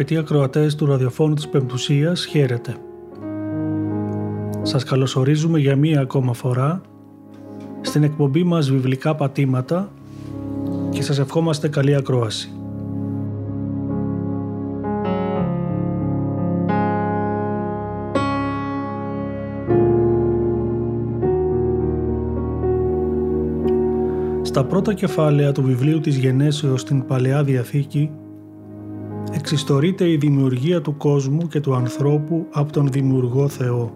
Αγαπητοί ακροατές του ραδιοφώνου της Πεμπτουσίας, χαίρετε. Σας καλωσορίζουμε για μία ακόμα φορά στην εκπομπή μας βιβλικά πατήματα και σας ευχόμαστε καλή ακρόαση. Στα πρώτα κεφάλαια του βιβλίου της Γενέσεως στην Παλαιά Διαθήκη εξιστορείται η δημιουργία του κόσμου και του ανθρώπου από τον Δημιουργό Θεό.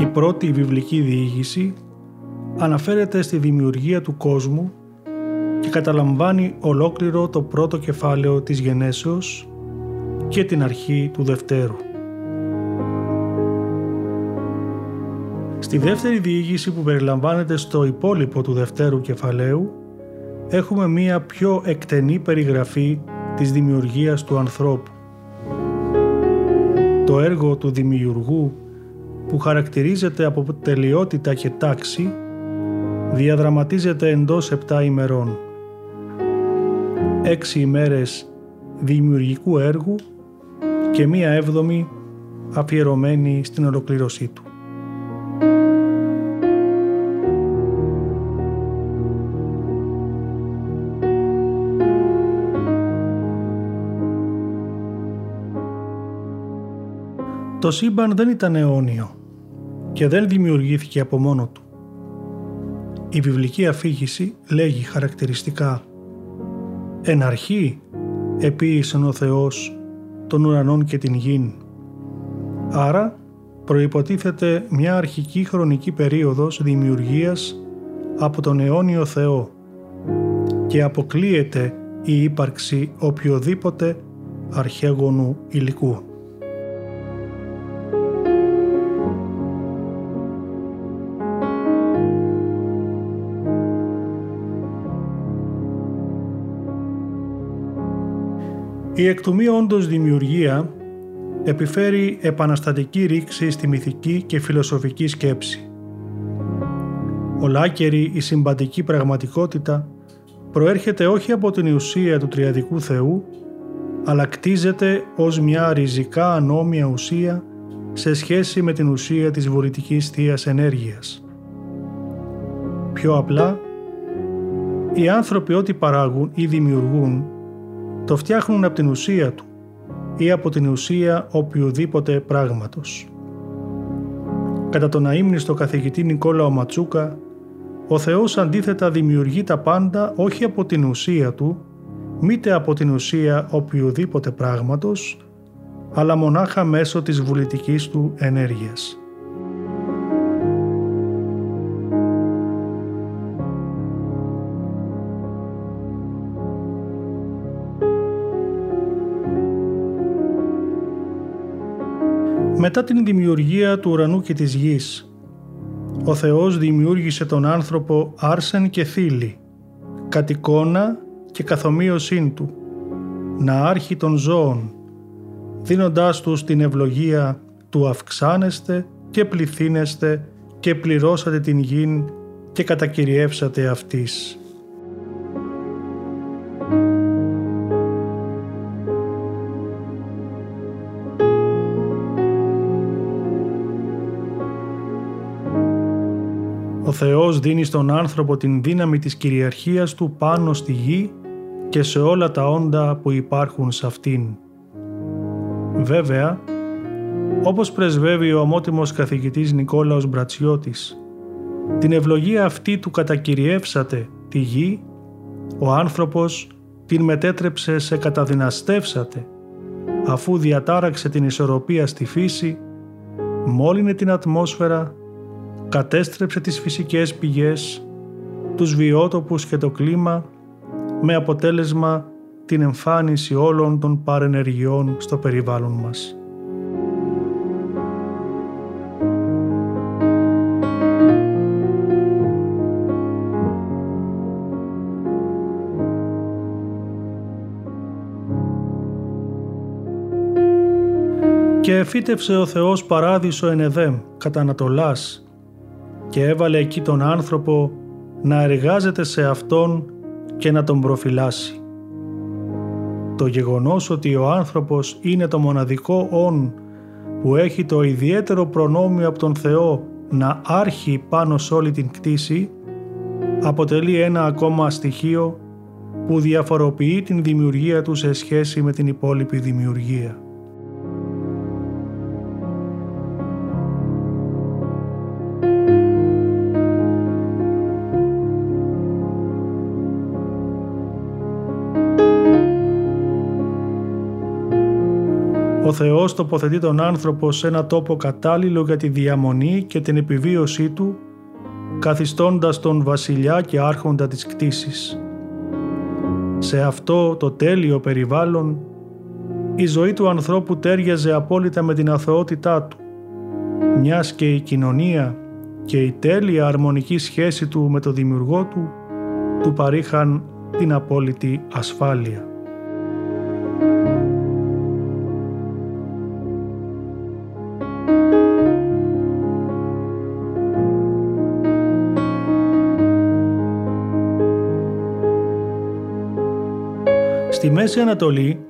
Η πρώτη βιβλική διήγηση αναφέρεται στη δημιουργία του κόσμου και καταλαμβάνει ολόκληρο το πρώτο κεφάλαιο της γενέσεως και την αρχή του δευτέρου. Στη δεύτερη διήγηση που περιλαμβάνεται στο υπόλοιπο του δευτέρου κεφαλαίου έχουμε μία πιο εκτενή περιγραφή της δημιουργίας του ανθρώπου. Το έργο του δημιουργού που χαρακτηρίζεται από τελειότητα και τάξη διαδραματίζεται εντός επτά ημερών. Έξι ημέρες δημιουργικού έργου και μία έβδομη αφιερωμένη στην ολοκλήρωσή του. Το σύμπαν δεν ήταν αιώνιο και δεν δημιουργήθηκε από μόνο του. Η βιβλική αφήγηση λέγει χαρακτηριστικά «Εν αρχή επίησεν ο Θεός των ουρανών και την γην». Άρα προϋποτίθεται μια αρχική χρονική περίοδος δημιουργίας από τον αιώνιο Θεό και αποκλείεται η ύπαρξη οποιοδήποτε αρχαίγονου υλικού. Η εκ του μη όντως δημιουργία επιφέρει επαναστατική ρήξη στη μυθική και φιλοσοφική σκέψη. Ολάκερη η συμπαντική πραγματικότητα προέρχεται όχι από την ουσία του τριαδικού Θεού, αλλά κτίζεται ως μια ριζικά ανώμια ουσία σε σχέση με την ουσία της βορητικής θείας ενέργειας. Πιο απλά, οι άνθρωποι ό,τι παράγουν ή δημιουργούν το φτιάχνουν από την ουσία του ή από την ουσία οποιοδήποτε πράγματος. Κατά τον αείμνηστο καθηγητή Νικόλαο Ματσούκα, ο Θεός αντίθετα δημιουργεί τα πάντα όχι από την ουσία του, μήτε από την ουσία οποιοδήποτε πράγματος, αλλά μονάχα μέσω της βουλητικής του ενέργειας. Μετά την δημιουργία του ουρανού και της γης, ο Θεός δημιούργησε τον άνθρωπο άρσεν και θήλη, κατ' εικόνα και καθομοίωσήν του, να άρχει των ζώων, δίνοντάς τους την ευλογία του αυξάνεστε και πληθύνεστε και πληρώσατε την γην και κατακυριεύσατε αυτής. Θεός δίνει στον άνθρωπο την δύναμη της κυριαρχίας Του πάνω στη γη και σε όλα τα όντα που υπάρχουν σε αυτήν. Βέβαια, όπως πρεσβεύει ο ομότιμος καθηγητής Νικόλαος Μπρατσιώτης, Την ευλογία αυτή του κατακυριεύσατε τη γη, ο άνθρωπος την μετέτρεψε σε καταδυναστεύσατε, αφού διατάραξε την ισορροπία στη φύση, μόλυνε την ατμόσφαιρα, κατέστρεψε τις φυσικές πηγές, τους βιότοπους και το κλίμα, με αποτέλεσμα την εμφάνιση όλων των παρενεργειών στο περιβάλλον μας. Και εφύτευσε ο Θεός παράδεισο εν Εδέμ, κατά Ανατολάς, και έβαλε εκεί τον άνθρωπο να εργάζεται σε Αυτόν και να τον προφυλάσει. Το γεγονός ότι ο άνθρωπος είναι το μοναδικό όν που έχει το ιδιαίτερο προνόμιο από τον Θεό να άρχει πάνω σε όλη την κτήση αποτελεί ένα ακόμα στοιχείο που διαφοροποιεί την δημιουργία του σε σχέση με την υπόλοιπη δημιουργία. Θεός τοποθετεί τον άνθρωπο σε ένα τόπο κατάλληλο για τη διαμονή και την επιβίωσή του, καθιστώντας τον βασιλιά και άρχοντα της κτήσης. Σε αυτό το τέλειο περιβάλλον, η ζωή του ανθρώπου τέριαζε απόλυτα με την αθωότητά του, μιας και η κοινωνία και η τέλεια αρμονική σχέση του με το δημιουργό του, του παρήχαν την απόλυτη ασφάλεια. Στη Μέση Ανατολή,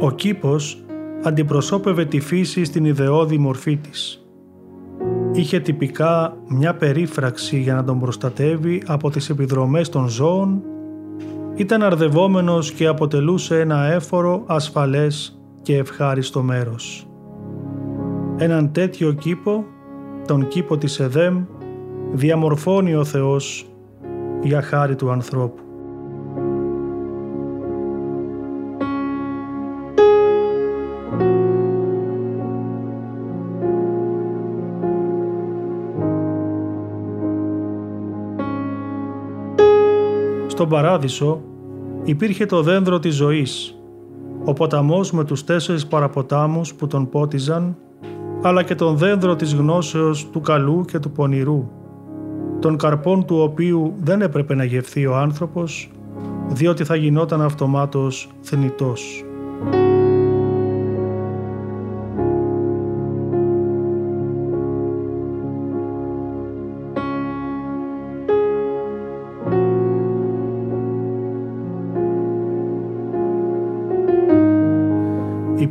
ο κήπος αντιπροσώπευε τη φύση στην ιδεώδη μορφή της. Είχε τυπικά μια περίφραξη για να τον προστατεύει από τις επιδρομές των ζώων, ήταν αρδευόμενος και αποτελούσε ένα έφορο, ασφαλές και ευχάριστο μέρος. Έναν τέτοιο κήπο, τον κήπο της Εδέμ, διαμορφώνει ο Θεός για χάρη του ανθρώπου. Στον παράδεισο υπήρχε το δέντρο της ζωής, ο ποταμός με τους τέσσερις παραποτάμους που τον πότιζαν, αλλά και τον δέντρο της γνώσεως του καλού και του πονηρού, τον καρπών του οποίου δεν έπρεπε να γευθεί ο άνθρωπος, διότι θα γινόταν αυτομάτως θνητός.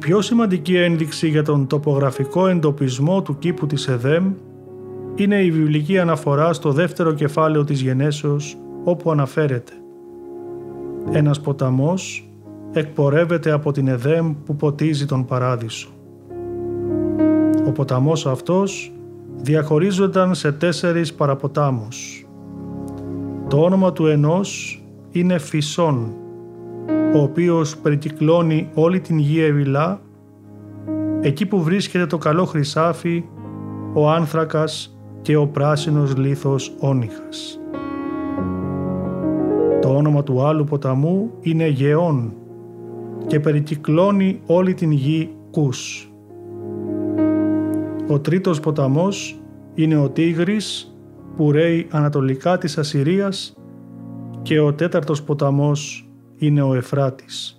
Πιο σημαντική ένδειξη για τον τοπογραφικό εντοπισμό του κήπου της Εδέμ είναι η βιβλική αναφορά στο δεύτερο κεφάλαιο της γενέσεως όπου αναφέρεται «Ένας ποταμός εκπορεύεται από την Εδέμ που ποτίζει τον παράδεισο». Ο ποταμός αυτός διαχωρίζονταν σε τέσσερις παραποτάμους. Το όνομα του ενός είναι Φυσόν ο οποίος περικυκλώνει όλη την γη Εβιλά, εκεί που βρίσκεται το καλό χρυσάφι, ο άνθρακας και ο πράσινος λίθος όνυχας. Το όνομα του άλλου ποταμού είναι Γεών και περικυκλώνει όλη την γη Κούς. Ο τρίτος ποταμός είναι ο Τίγρης που ρέει ανατολικά της Ασσυρίας και ο τέταρτος ποταμός είναι ο Εφράτης.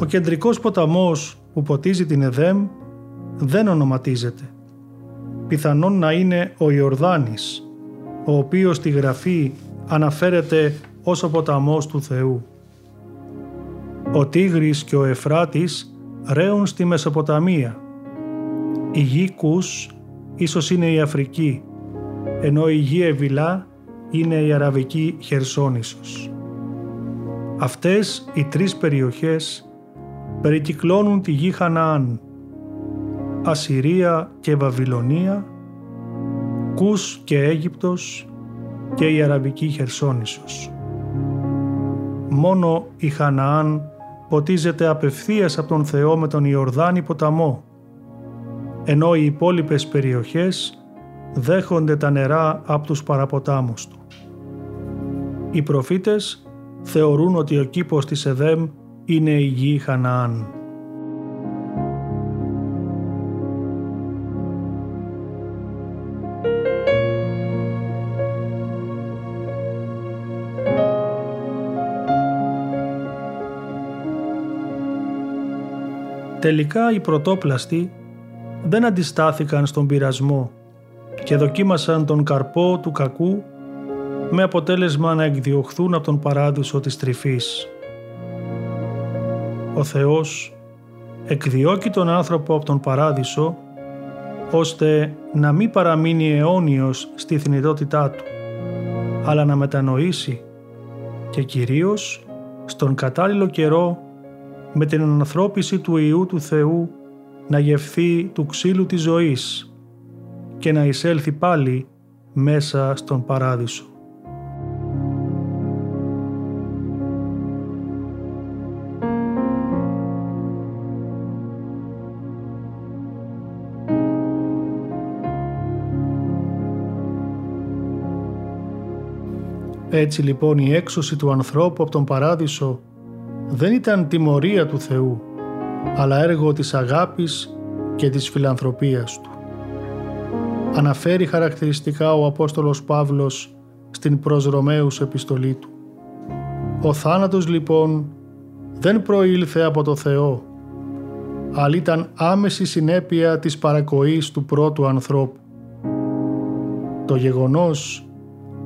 Ο κεντρικός ποταμός που ποτίζει την Εδέμ δεν ονοματίζεται. Πιθανόν να είναι ο Ιορδάνης, ο οποίος στη Γραφή αναφέρεται ως ο ποταμός του Θεού. Ο Τίγρης και ο Εφράτης ρέουν στη Μεσοποταμία. Η γη Κους ίσως είναι η Αφρική, ενώ η γη Εβιλά είναι η Αραβική Χερσόνησος. Αυτές οι τρεις περιοχές περικυκλώνουν τη γη Χαναάν, Ασσυρία και Βαβυλωνία, Κούς και Αίγυπτος και η Αραβική Χερσόνησος. Μόνο η Χαναάν ποτίζεται απευθείας από τον Θεό με τον Ιορδάνη ποταμό, ενώ οι υπόλοιπες περιοχές δέχονται τα νερά από τους παραποτάμους του. Οι προφήτες θεωρούν ότι ο κήπος της Εδέμ είναι η γη Χαναάν. Τελικά οι πρωτόπλαστοι δεν αντιστάθηκαν στον πειρασμό και δοκίμασαν τον καρπό του κακού με αποτέλεσμα να εκδιωχθούν από τον παράδεισο της τρυφής. Ο Θεός εκδιώκει τον άνθρωπο από τον παράδεισο ώστε να μην παραμείνει αιώνιος στη θνητότητά του, αλλά να μετανοήσει και κυρίως στον κατάλληλο καιρό με την αναθρώπιση του Ιού του Θεού να γευθεί του ξύλου της ζωής και να εισέλθει πάλι μέσα στον Παράδεισο. Έτσι λοιπόν η έξωση του ανθρώπου από τον Παράδεισο δεν ήταν τιμωρία του Θεού, αλλά έργο της αγάπης και της φιλανθρωπίας Του. Αναφέρει χαρακτηριστικά ο Απόστολος Παύλος στην προς Ρωμαίους επιστολή του. Ο θάνατος λοιπόν δεν προήλθε από το Θεό, αλλά ήταν άμεση συνέπεια της παρακοής του πρώτου ανθρώπου. Το γεγονός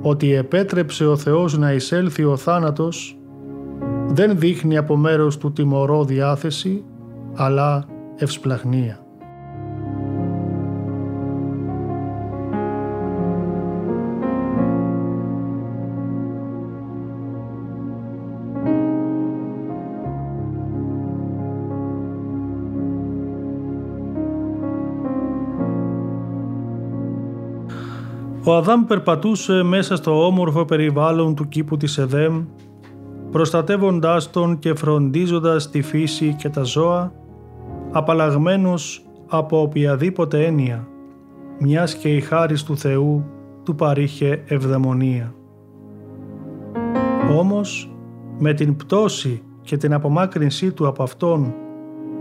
ότι επέτρεψε ο Θεός να εισέλθει ο θάνατος δεν δείχνει από μέρος του τιμωρό διάθεση, αλλά ευσπλαχνία. Ο Αδάμ περπατούσε μέσα στο όμορφο περιβάλλον του κήπου της Εδέμ προστατεύοντάς τον και φροντίζοντας τη φύση και τα ζώα, απαλλαγμένος από οποιαδήποτε έννοια, μιας και η χάρις του Θεού του παρήχε ευδαιμονία. Όμως, με την πτώση και την απομάκρυνσή του από Αυτόν,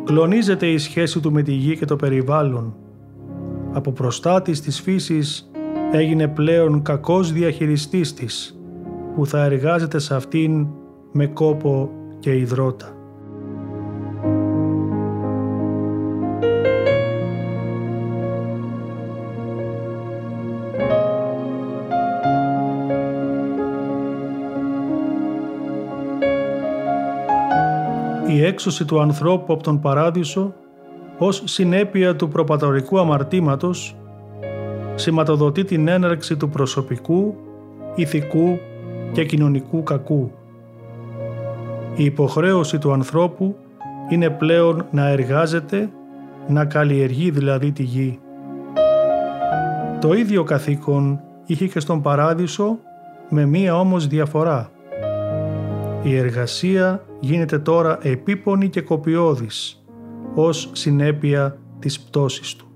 κλονίζεται η σχέση του με τη γη και το περιβάλλον. Από προστάτης της φύσης έγινε πλέον κακός διαχειριστής της, που θα εργάζεται σε αυτήν με κόπο και υδρότα. Η έξωση του ανθρώπου από τον παράδεισο ως συνέπεια του προπατορικού αμαρτήματος σηματοδοτεί την έναρξη του προσωπικού, ηθικού και κοινωνικού κακού. Η υποχρέωση του ανθρώπου είναι πλέον να εργάζεται, να καλλιεργεί δηλαδή τη γη. Το ίδιο καθήκον είχε και στον Παράδεισο με μία όμως διαφορά. Η εργασία γίνεται τώρα επίπονη και κοπιώδης ως συνέπεια της πτώσης του.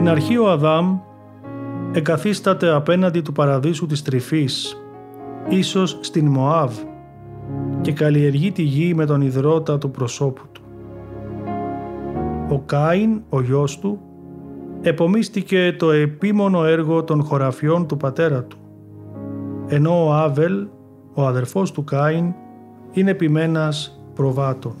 Στην αρχή ο Αδάμ εγκαθίσταται απέναντι του παραδείσου της τρυφής, ίσως στην Μωάβ, και καλλιεργεί τη γη με τον υδρότα του προσώπου του. Ο Κάιν, ο γιος του, επομίστηκε το επίμονο έργο των χωραφιών του πατέρα του, ενώ ο Άβελ, ο αδερφός του Κάιν, είναι επιμένας προβάτων.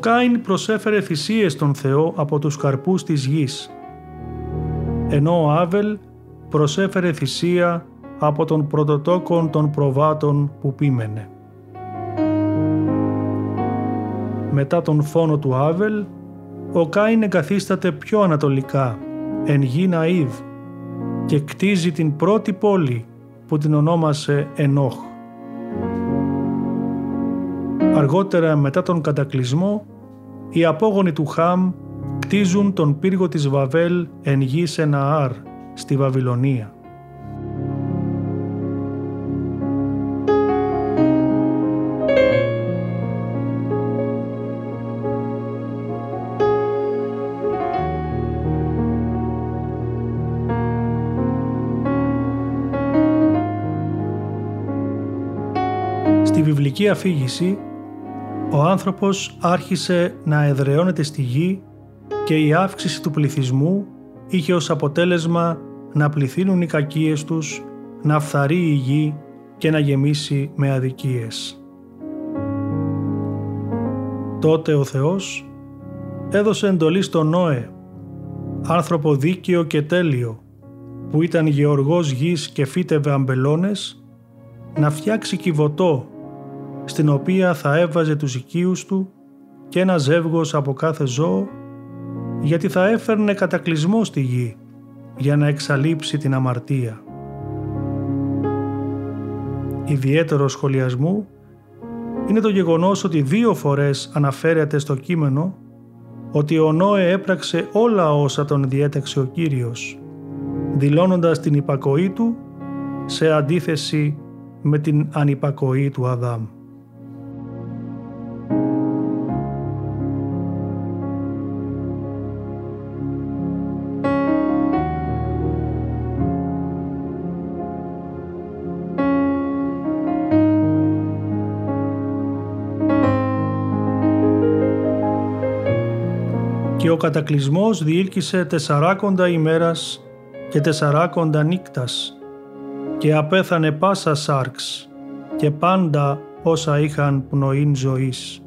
Κάιν προσέφερε θυσίες στον Θεό από τους καρπούς της γης, ενώ ο Άβελ προσέφερε θυσία από τον πρωτοτόκον των προβάτων που πίμενε. Μετά τον φόνο του Άβελ, ο Κάιν εγκαθίσταται πιο ανατολικά, εν γη Ναΐδ, και κτίζει την πρώτη πόλη που την ονόμασε Ενόχ. Αργότερα μετά τον κατακλυσμό, οι απόγονοι του Χάμ κτίζουν τον πύργο της Βαβέλ εν γης Σεναάρ στη Βαβυλωνία. Στη βιβλική αφήγηση, ο άνθρωπος άρχισε να εδραιώνεται στη γη και η αύξηση του πληθυσμού είχε ως αποτέλεσμα να πληθύνουν οι κακίες τους, να φθαρεί η γη και να γεμίσει με αδικίες. Τότε ο Θεός έδωσε εντολή στον Νόε, άνθρωπο δίκαιο και τέλειο, που ήταν γεωργός γης και φύτευε αμπελώνες, να φτιάξει κυβωτό, στην οποία θα έβαζε τους οικείους του και ένα ζεύγος από κάθε ζώο γιατί θα έφερνε κατακλυσμό στη γη για να εξαλείψει την αμαρτία. Ιδιαίτερο σχολιασμού είναι το γεγονός ότι δύο φορές αναφέρεται στο κείμενο ότι ο Νόε έπραξε όλα όσα τον διέταξε ο Κύριος, δηλώνοντας την υπακοή του σε αντίθεση με την ανυπακοή του Αδάμ. Και ο κατακλυσμός διήλκησε τεσσαράκοντα ημέρας και τεσσαράκοντα νύκτας και απέθανε πάσα σάρξ και πάντα όσα είχαν πνοήν ζωής.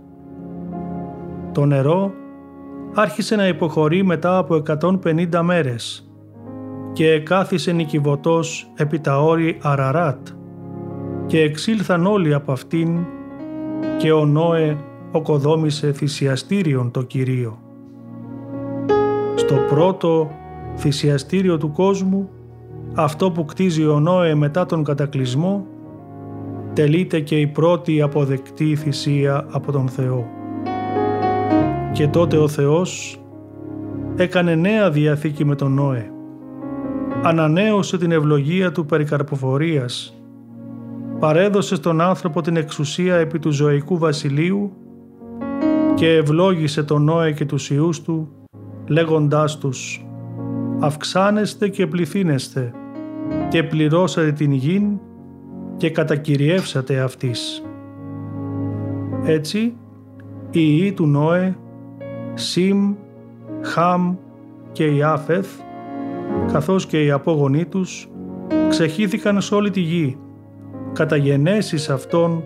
Το νερό άρχισε να υποχωρεί μετά από 150 μέρες και κάθισε νικηβωτός επί τα όρη Αραράτ και εξήλθαν όλοι από αυτήν και ο Νόε οκοδόμησε θυσιαστήριον το Κυρίο στο πρώτο θυσιαστήριο του κόσμου, αυτό που κτίζει ο Νόε μετά τον κατακλυσμό, τελείται και η πρώτη αποδεκτή θυσία από τον Θεό. Και τότε ο Θεός έκανε νέα διαθήκη με τον Νόε. Ανανέωσε την ευλογία του περί καρποφορίας, παρέδωσε στον άνθρωπο την εξουσία επί του ζωικού βασιλείου και ευλόγησε τον Νόε και τους ιούς του λέγοντάς τους «Αυξάνεστε και πληθύνεστε και πληρώσατε την γην και κατακυριεύσατε αυτής». Έτσι, οι ιοί του Νόε, Σιμ, Χαμ και η Άφεθ, καθώς και οι απόγονοί τους, ξεχύθηκαν σε όλη τη γη, κατά γενέσεις αυτών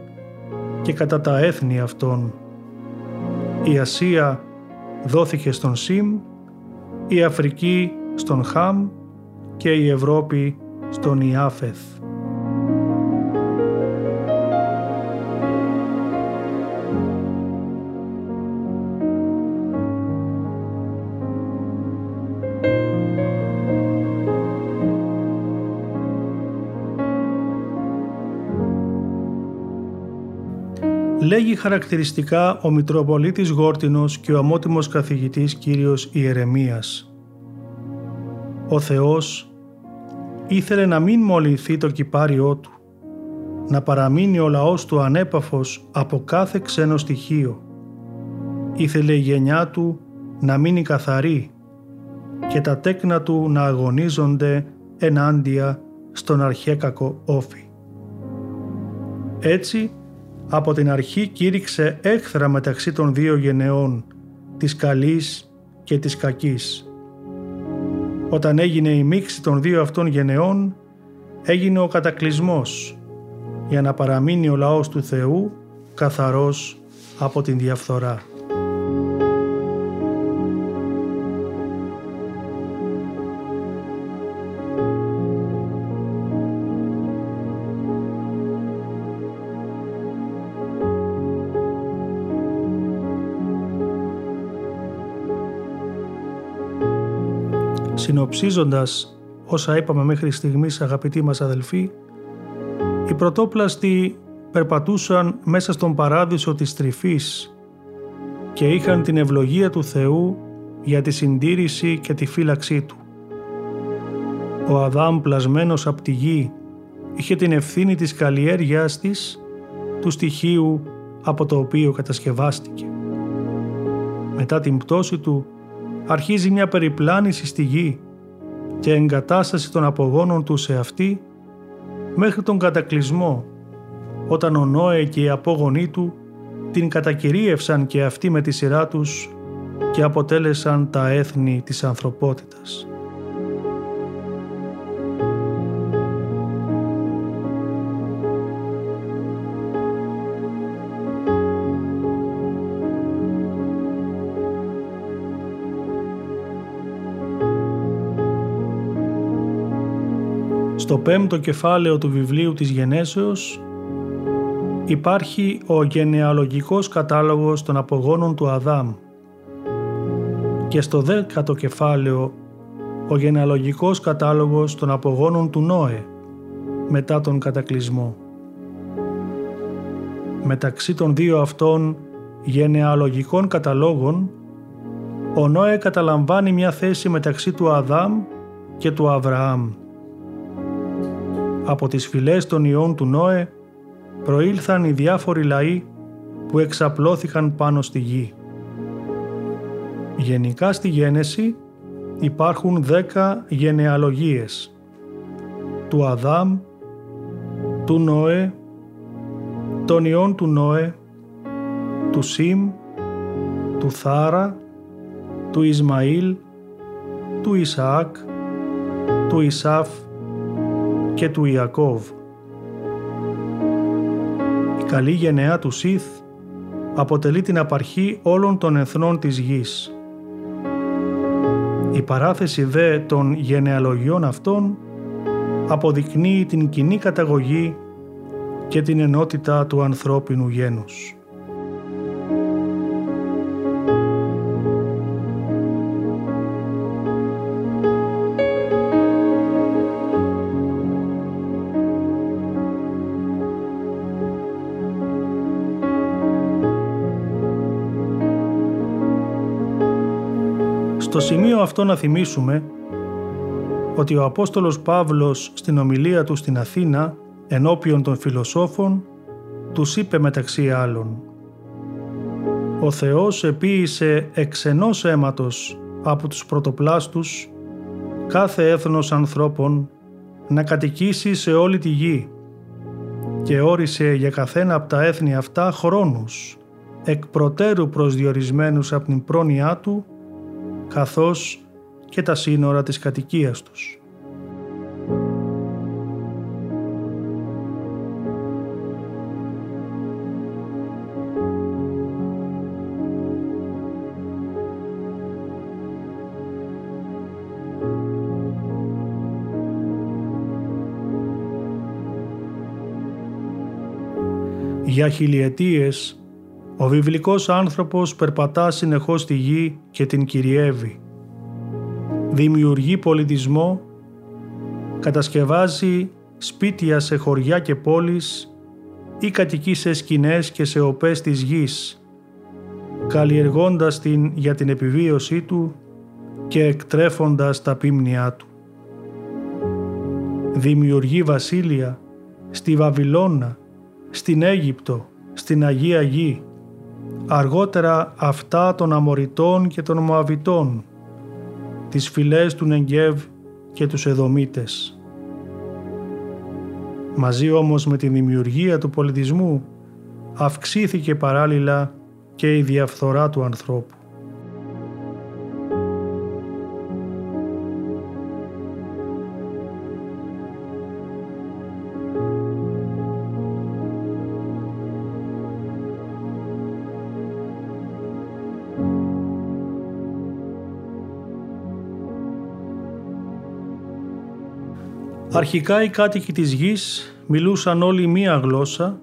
και κατά τα έθνη αυτών. Η Ασία δόθηκε στον Σιμ, η Αφρική στον Χαμ και η Ευρώπη στον Ιάφεθ. Λέγει χαρακτηριστικά ο Μητροπολίτης Γόρτινος και ο αμότιμος καθηγητής Κύριος Ιερεμίας. Ο Θεός ήθελε να μην μολυνθεί το κυπάριό του, να παραμείνει ο λαός του ανέπαφος από κάθε ξένο στοιχείο. Ήθελε η γενιά του να μείνει καθαρή και τα τέκνα του να αγωνίζονται ενάντια στον αρχέκακο όφη. Έτσι από την αρχή κήρυξε έχθρα μεταξύ των δύο γενεών, της καλής και της κακής. Όταν έγινε η μίξη των δύο αυτών γενεών, έγινε ο κατακλυσμός, για να παραμείνει ο λαός του Θεού καθαρός από την διαφθορά. Συνοψίζοντας όσα είπαμε μέχρι στιγμής αγαπητοί μας αδελφοί, οι πρωτόπλαστοι περπατούσαν μέσα στον παράδεισο της τρυφής και είχαν την ευλογία του Θεού για τη συντήρηση και τη φύλαξή του. Ο Αδάμ πλασμένος από τη γη είχε την ευθύνη της καλλιέργειάς της του στοιχείου από το οποίο κατασκευάστηκε. Μετά την πτώση του αρχίζει μια περιπλάνηση στη γη και εγκατάσταση των απογόνων του σε αυτή μέχρι τον κατακλυσμό όταν ο Νόε και οι απόγονοί του την κατακυρίευσαν και αυτοί με τη σειρά τους και αποτέλεσαν τα έθνη της ανθρωπότητας. Στο πέμπτο κεφάλαιο του βιβλίου της Γενέσεως υπάρχει ο γενεαλογικός κατάλογος των απογόνων του Αδάμ και στο δέκατο κεφάλαιο ο γενεαλογικός κατάλογος των απογόνων του Νόε μετά τον κατακλυσμό. Μεταξύ των δύο αυτών γενεαλογικών καταλόγων ο Νόε καταλαμβάνει μια θέση μεταξύ του Αδάμ και του Αβραάμ. Από τις φυλές των ιών του Νόε προήλθαν οι διάφοροι λαοί που εξαπλώθηκαν πάνω στη γη. Γενικά στη γένεση υπάρχουν δέκα γενεαλογίες του Αδάμ, του Νόε, των ιών του Νόε, του Σιμ, του Θάρα, του Ισμαήλ, του Ισαάκ, του Ισάφ και του Ιακώβ. Η καλή γενεά του Σιθ αποτελεί την απαρχή όλων των εθνών της γης. Η παράθεση δε των γενεαλογιών αυτών αποδεικνύει την κοινή καταγωγή και την ενότητα του ανθρώπινου γένους. Σημείο αυτό να θυμίσουμε ότι ο Απόστολος Παύλος στην ομιλία του στην Αθήνα ενώπιον των φιλοσόφων τους είπε μεταξύ άλλων «Ο Θεός επίησε εξενός αίματος από τους πρωτοπλάστους κάθε έθνος ανθρώπων να κατοικήσει σε όλη τη γη και όρισε για καθένα από τα έθνη αυτά χρόνους εκ προτέρου προσδιορισμένους από την πρόνοιά του καθώς και τα σύνορα της κατοικίας τους. Για χιλιετίες ο βιβλικός άνθρωπος περπατά συνεχώς στη γη και την κυριεύει. Δημιουργεί πολιτισμό, κατασκευάζει σπίτια σε χωριά και πόλεις ή κατοικεί σε σκηνές και σε οπές της γης, καλλιεργώντας την για την επιβίωσή του και εκτρέφοντας τα πίμνια του. Δημιουργεί βασίλεια στη Βαβυλώνα, στην Αίγυπτο, στην Αγία Γη, αργότερα αυτά των Αμοριτών και των Μωαβιτών, τις φυλές του Νεγκέβ και τους Εδωμίτες. Μαζί όμως με τη δημιουργία του πολιτισμού αυξήθηκε παράλληλα και η διαφθορά του ανθρώπου. Αρχικά οι κάτοικοι της γης μιλούσαν όλοι μία γλώσσα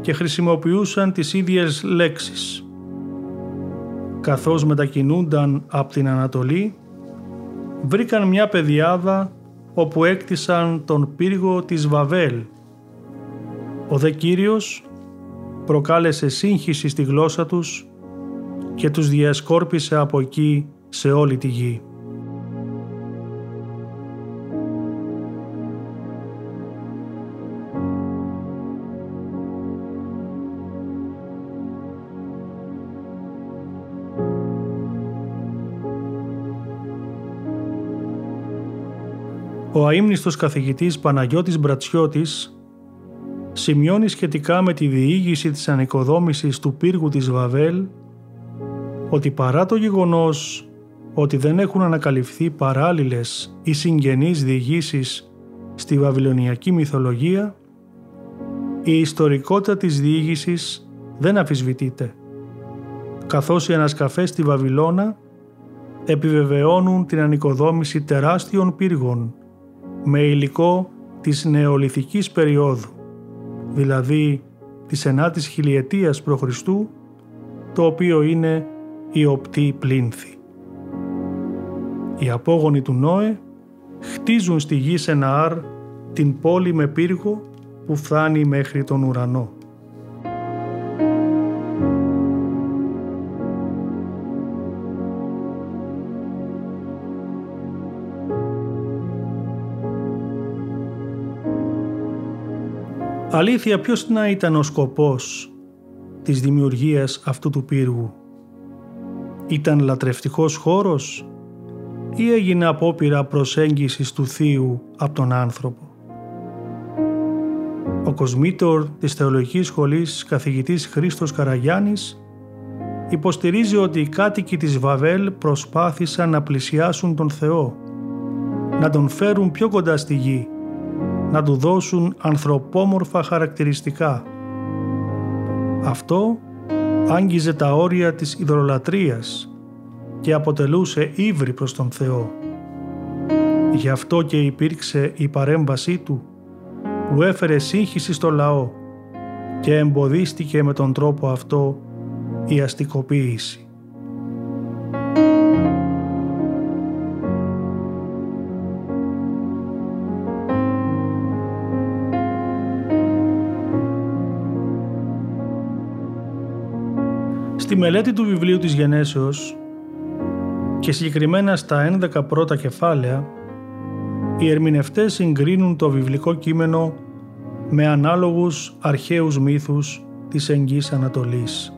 και χρησιμοποιούσαν τις ίδιες λέξεις. Καθώς μετακινούνταν από την Ανατολή, βρήκαν μια πεδιάδα όπου έκτισαν τον πύργο της Βαβέλ. Ο δε Κύριος προκάλεσε σύγχυση στη γλώσσα τους και τους διασκόρπισε από εκεί σε όλη τη γη. Ο αείμνηστος καθηγητής Παναγιώτης Μπρατσιώτης σημειώνει σχετικά με τη διήγηση της ανοικοδόμησης του πύργου της Βαβέλ ότι παρά το γεγονός ότι δεν έχουν ανακαλυφθεί παράλληλες ή συγγενείς διηγήσεις στη βαβυλωνιακή μυθολογία, η ιστορικότητα της διήγησης δεν αφισβητείται, καθώς οι ανασκαφές στη Βαβυλώνα επιβεβαιώνουν την ανοικοδόμηση τεράστιων πύργων με υλικό της νεολιθικής περίοδου, δηλαδή της 9ης χιλιετίας π.Χ., το οποίο είναι η οπτή πλήνθη. Οι απόγονοι του Νόε χτίζουν στη γη Σεναάρ την πόλη με πύργο που φτάνει μέχρι τον ουρανό. Αλήθεια ποιος να ήταν ο σκοπός της δημιουργίας αυτού του πύργου; Ήταν λατρευτικός χώρος ή έγινε απόπειρα προσέγγισης του Θείου από τον άνθρωπο; Ο κοσμήτορ της Θεολογικής Σχολής καθηγητής Χρήστος Καραγιάννης υποστηρίζει ότι οι κάτοικοι της Βαβέλ προσπάθησαν να πλησιάσουν τον Θεό, να τον φέρουν πιο κοντά στη γη να του δώσουν ανθρωπόμορφα χαρακτηριστικά. Αυτό άγγιζε τα όρια της ιδωλολατρίας και αποτελούσε ύβρι προς τον Θεό. Γι' αυτό και υπήρξε η παρέμβασή Του που έφερε σύγχυση στο λαό και εμποδίστηκε με τον τρόπο αυτό η αστικοποίηση. Στη μελέτη του βιβλίου της Γενέσεως και συγκεκριμένα στα 11 πρώτα κεφάλαια, οι ερμηνευτές συγκρίνουν το βιβλικό κείμενο με ανάλογους αρχαίους μύθους της Εγγύης Ανατολής.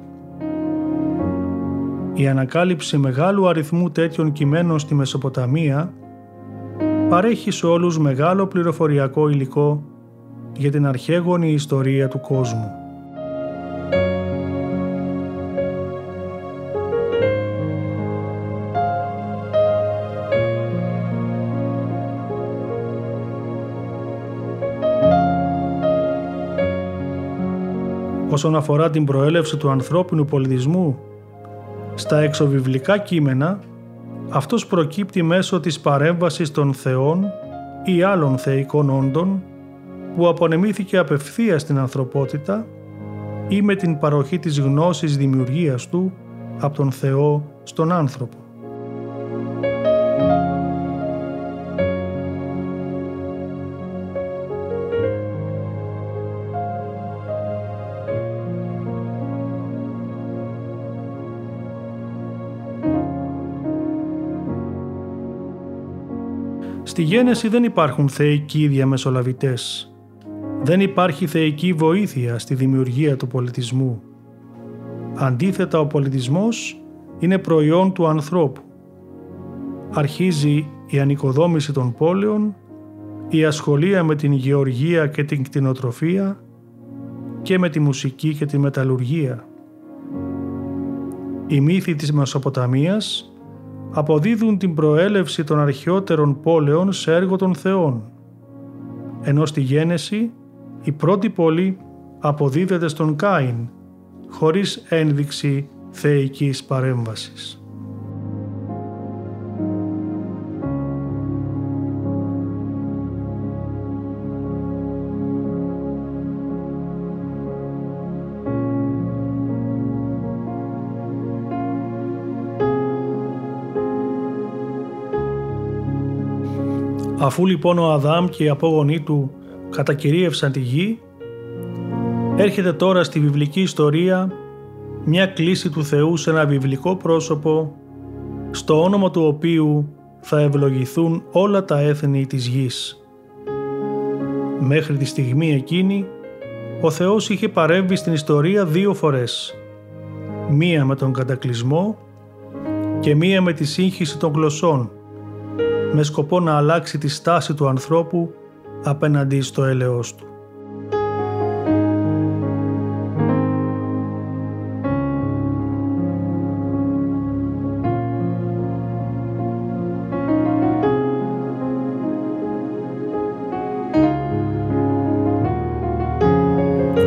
Η ανακάλυψη μεγάλου αριθμού τέτοιων κειμένων στη Μεσοποταμία παρέχει σε όλους μεγάλο πληροφοριακό υλικό για την αρχαίγονη ιστορία του κόσμου. Όσον αφορά την προέλευση του ανθρώπινου πολιτισμού. Στα εξωβιβλικά κείμενα, αυτός προκύπτει μέσω της παρέμβασης των θεών ή άλλων θεϊκών όντων που απονεμήθηκε απευθείας στην ανθρωπότητα ή με την παροχή της γνώσης δημιουργίας του από τον Θεό στον άνθρωπο. Στη γένεση δεν υπάρχουν θεϊκοί διαμεσολαβητές. Δεν υπάρχει θεϊκή βοήθεια στη δημιουργία του πολιτισμού. Αντίθετα, ο πολιτισμός είναι προϊόν του ανθρώπου. Αρχίζει η ανοικοδόμηση των πόλεων, η ασχολία με την γεωργία και την κτηνοτροφία και με τη μουσική και τη μεταλλουργία. Οι μύθοι της Μεσοποταμίας αποδίδουν την προέλευση των αρχαιότερων πόλεων σε έργο των θεών, ενώ στη γένεση η πρώτη πόλη αποδίδεται στον Κάιν, χωρίς ένδειξη θεϊκής παρέμβασης. Αφού λοιπόν ο Αδάμ και οι απόγονοί του κατακυρίευσαν τη γη, έρχεται τώρα στη βιβλική ιστορία μια κλίση του Θεού σε ένα βιβλικό πρόσωπο στο όνομα του οποίου θα ευλογηθούν όλα τα έθνη της γης. Μέχρι τη στιγμή εκείνη, ο Θεός είχε παρέμβει στην ιστορία δύο φορές. Μία με τον κατακλυσμό και μία με τη σύγχυση των γλωσσών, με σκοπό να αλλάξει τη στάση του ανθρώπου απέναντι στο έλεος του.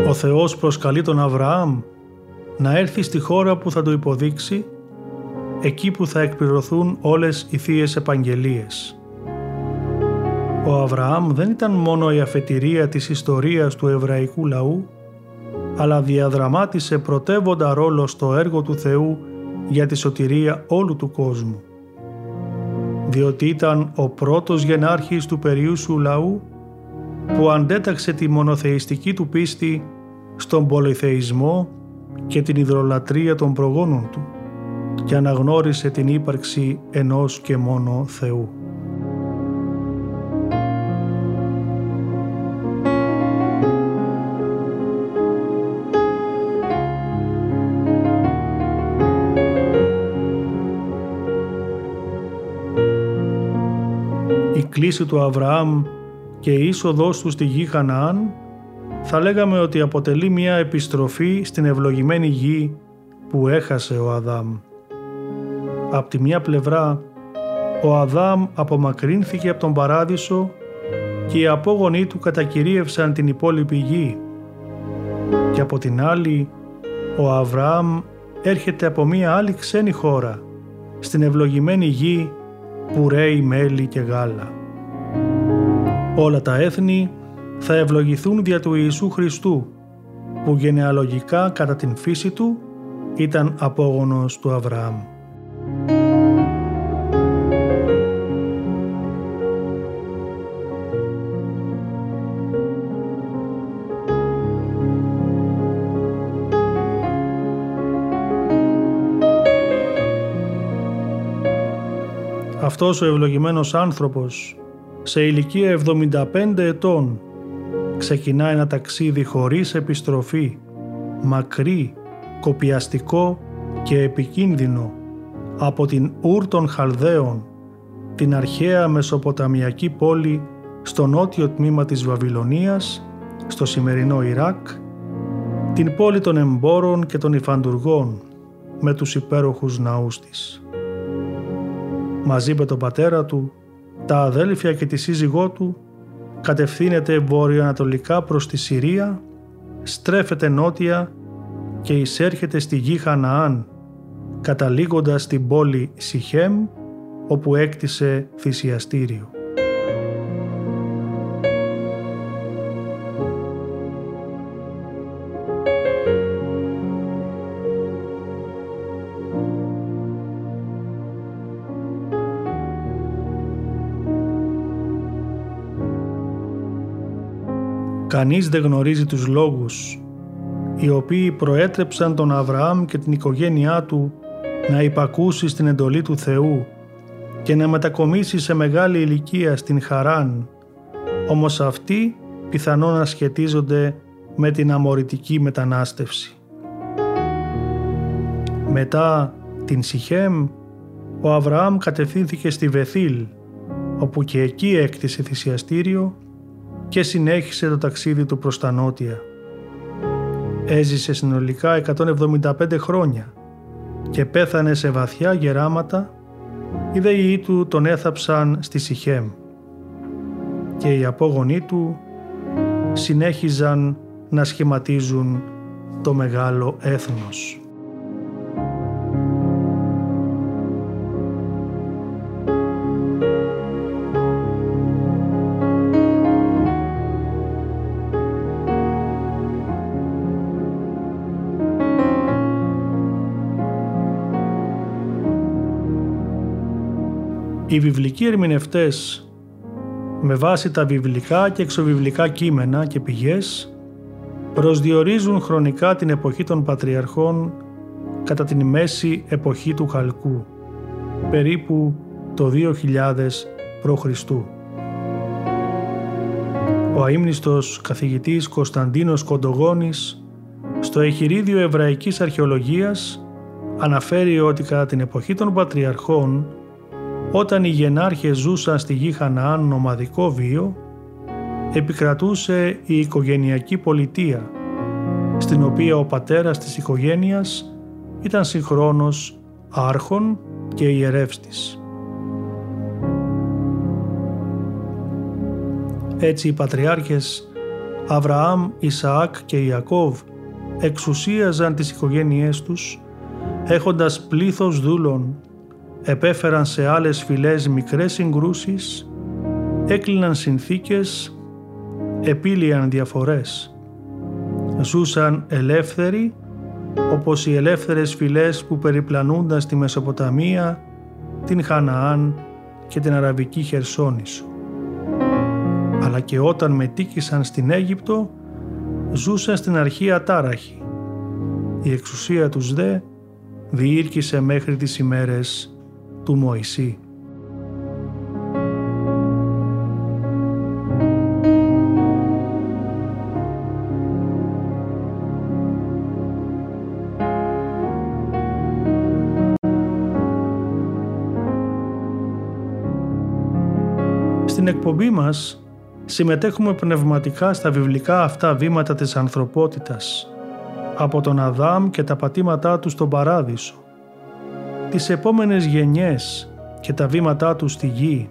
Ο Θεός προσκαλεί τον Αβραάμ να έρθει στη χώρα που θα του υποδείξει, εκεί που θα εκπληρωθούν όλες οι Θείες Επαγγελίες. Ο Αβραάμ δεν ήταν μόνο η αφετηρία της ιστορίας του εβραϊκού λαού, αλλά διαδραμάτισε πρωτεύοντα ρόλο στο έργο του Θεού για τη σωτηρία όλου του κόσμου. Διότι ήταν ο πρώτος γενάρχης του περιούσου λαού που αντέταξε τη μονοθεϊστική του πίστη στον πολυθεϊσμό και την υδρολατρεία των προγόνων του και αναγνώρισε την ύπαρξη ενός και μόνο Θεού. Η κλίση του Αβραάμ και η είσοδός του στη γη Χαναάν θα λέγαμε ότι αποτελεί μια επιστροφή στην ευλογημένη γη που έχασε ο Αδάμ. Απ' τη μια πλευρά, ο Αδάμ απομακρύνθηκε από τον παράδεισο και οι απόγονοί του κατακυρίευσαν την υπόλοιπη γη. Και από την άλλη, ο Αβραάμ έρχεται από μια άλλη ξένη χώρα, στην ευλογημένη γη που ρέει μέλι και γάλα. Όλα τα έθνη θα ευλογηθούν δια του Ιησού Χριστού, που γενεαλογικά κατά την φύση του ήταν απόγονος του Αβραάμ. Αυτός ο ευλογημένος άνθρωπος σε ηλικία 75 ετών ξεκινά ένα ταξίδι χωρίς επιστροφή, μακρύ, κοπιαστικό και επικίνδυνο από την Ούρ των Χαλδαίων, την αρχαία Μεσοποταμιακή πόλη στο νότιο τμήμα της Βαβυλωνίας, στο σημερινό Ιράκ, την πόλη των εμπόρων και των υφαντουργών με τους υπέροχους ναούς της. Μαζί με τον πατέρα του, τα αδέλφια και τη σύζυγό του κατευθύνεται βορειοανατολικά προς τη Συρία, στρέφεται νότια και εισέρχεται στη γη Χαναάν, καταλήγοντας στην πόλη Σιχέμ, όπου έκτισε θυσιαστήριο. Κανείς δεν γνωρίζει τους λόγους οι οποίοι προέτρεψαν τον Αβραάμ και την οικογένειά του να υπακούσεις στην εντολή του Θεού και να μετακομίσεις σε μεγάλη ηλικία στην Χαράν, όμως αυτοί πιθανόν να σχετίζονται με την αμοριτική μετανάστευση. Μετά την Σιχέμ, ο Αβραάμ κατευθύνθηκε στη Βεθήλ, όπου και εκεί έκτισε θυσιαστήριο και συνέχισε το ταξίδι του προς τα νότια. Έζησε συνολικά 175 χρόνια και πέθανε σε βαθιά γεράματα, οι δέοι του τον έθαψαν στη Σιχέμ και οι απόγονοί του συνέχιζαν να σχηματίζουν το μεγάλο έθνος. Οι βιβλικοί ερμηνευτές με βάση τα βιβλικά και εξωβιβλικά κείμενα και πηγές προσδιορίζουν χρονικά την εποχή των Πατριαρχών κατά την μέση εποχή του Χαλκού, περίπου το 2000 π.Χ. Ο αείμνηστος καθηγητής Κωνσταντίνος Κοντογόνης στο εχειρίδιο Εβραϊκής Αρχαιολογίας αναφέρει ότι κατά την εποχή των Πατριαρχών όταν οι γενάρχες ζούσαν στη γη Χαναάν νομαδικό βίο επικρατούσε η οικογενειακή πολιτεία στην οποία ο πατέρας της οικογένειας ήταν συγχρόνως άρχον και ιερεύστης. Έτσι οι πατριάρχες Αβραάμ, Ισαάκ και Ιακώβ εξουσίαζαν τις οικογένειές τους έχοντας πλήθος δούλων, επέφεραν σε άλλες φυλές μικρές συγκρούσεις, έκλειναν συνθήκες, επίλυαν διαφορές. Ζούσαν ελεύθεροι όπως οι ελεύθερες φυλές που περιπλανούνταν στη Μεσοποταμία, την Χαναάν και την Αραβική Χερσόνησο. Αλλά και όταν μετήκησαν στην Αίγυπτο, ζούσαν στην αρχή ατάραχοι. Η εξουσία τους δε διήρκησε μέχρι τις ημέρες του Μωυσή. Στην εκπομπή μας συμμετέχουμε πνευματικά στα βιβλικά αυτά βήματα της ανθρωπότητας από τον Αδάμ και τα πατήματά του στον Παράδεισο, τις επόμενες γενιές και τα βήματά τους στη γη,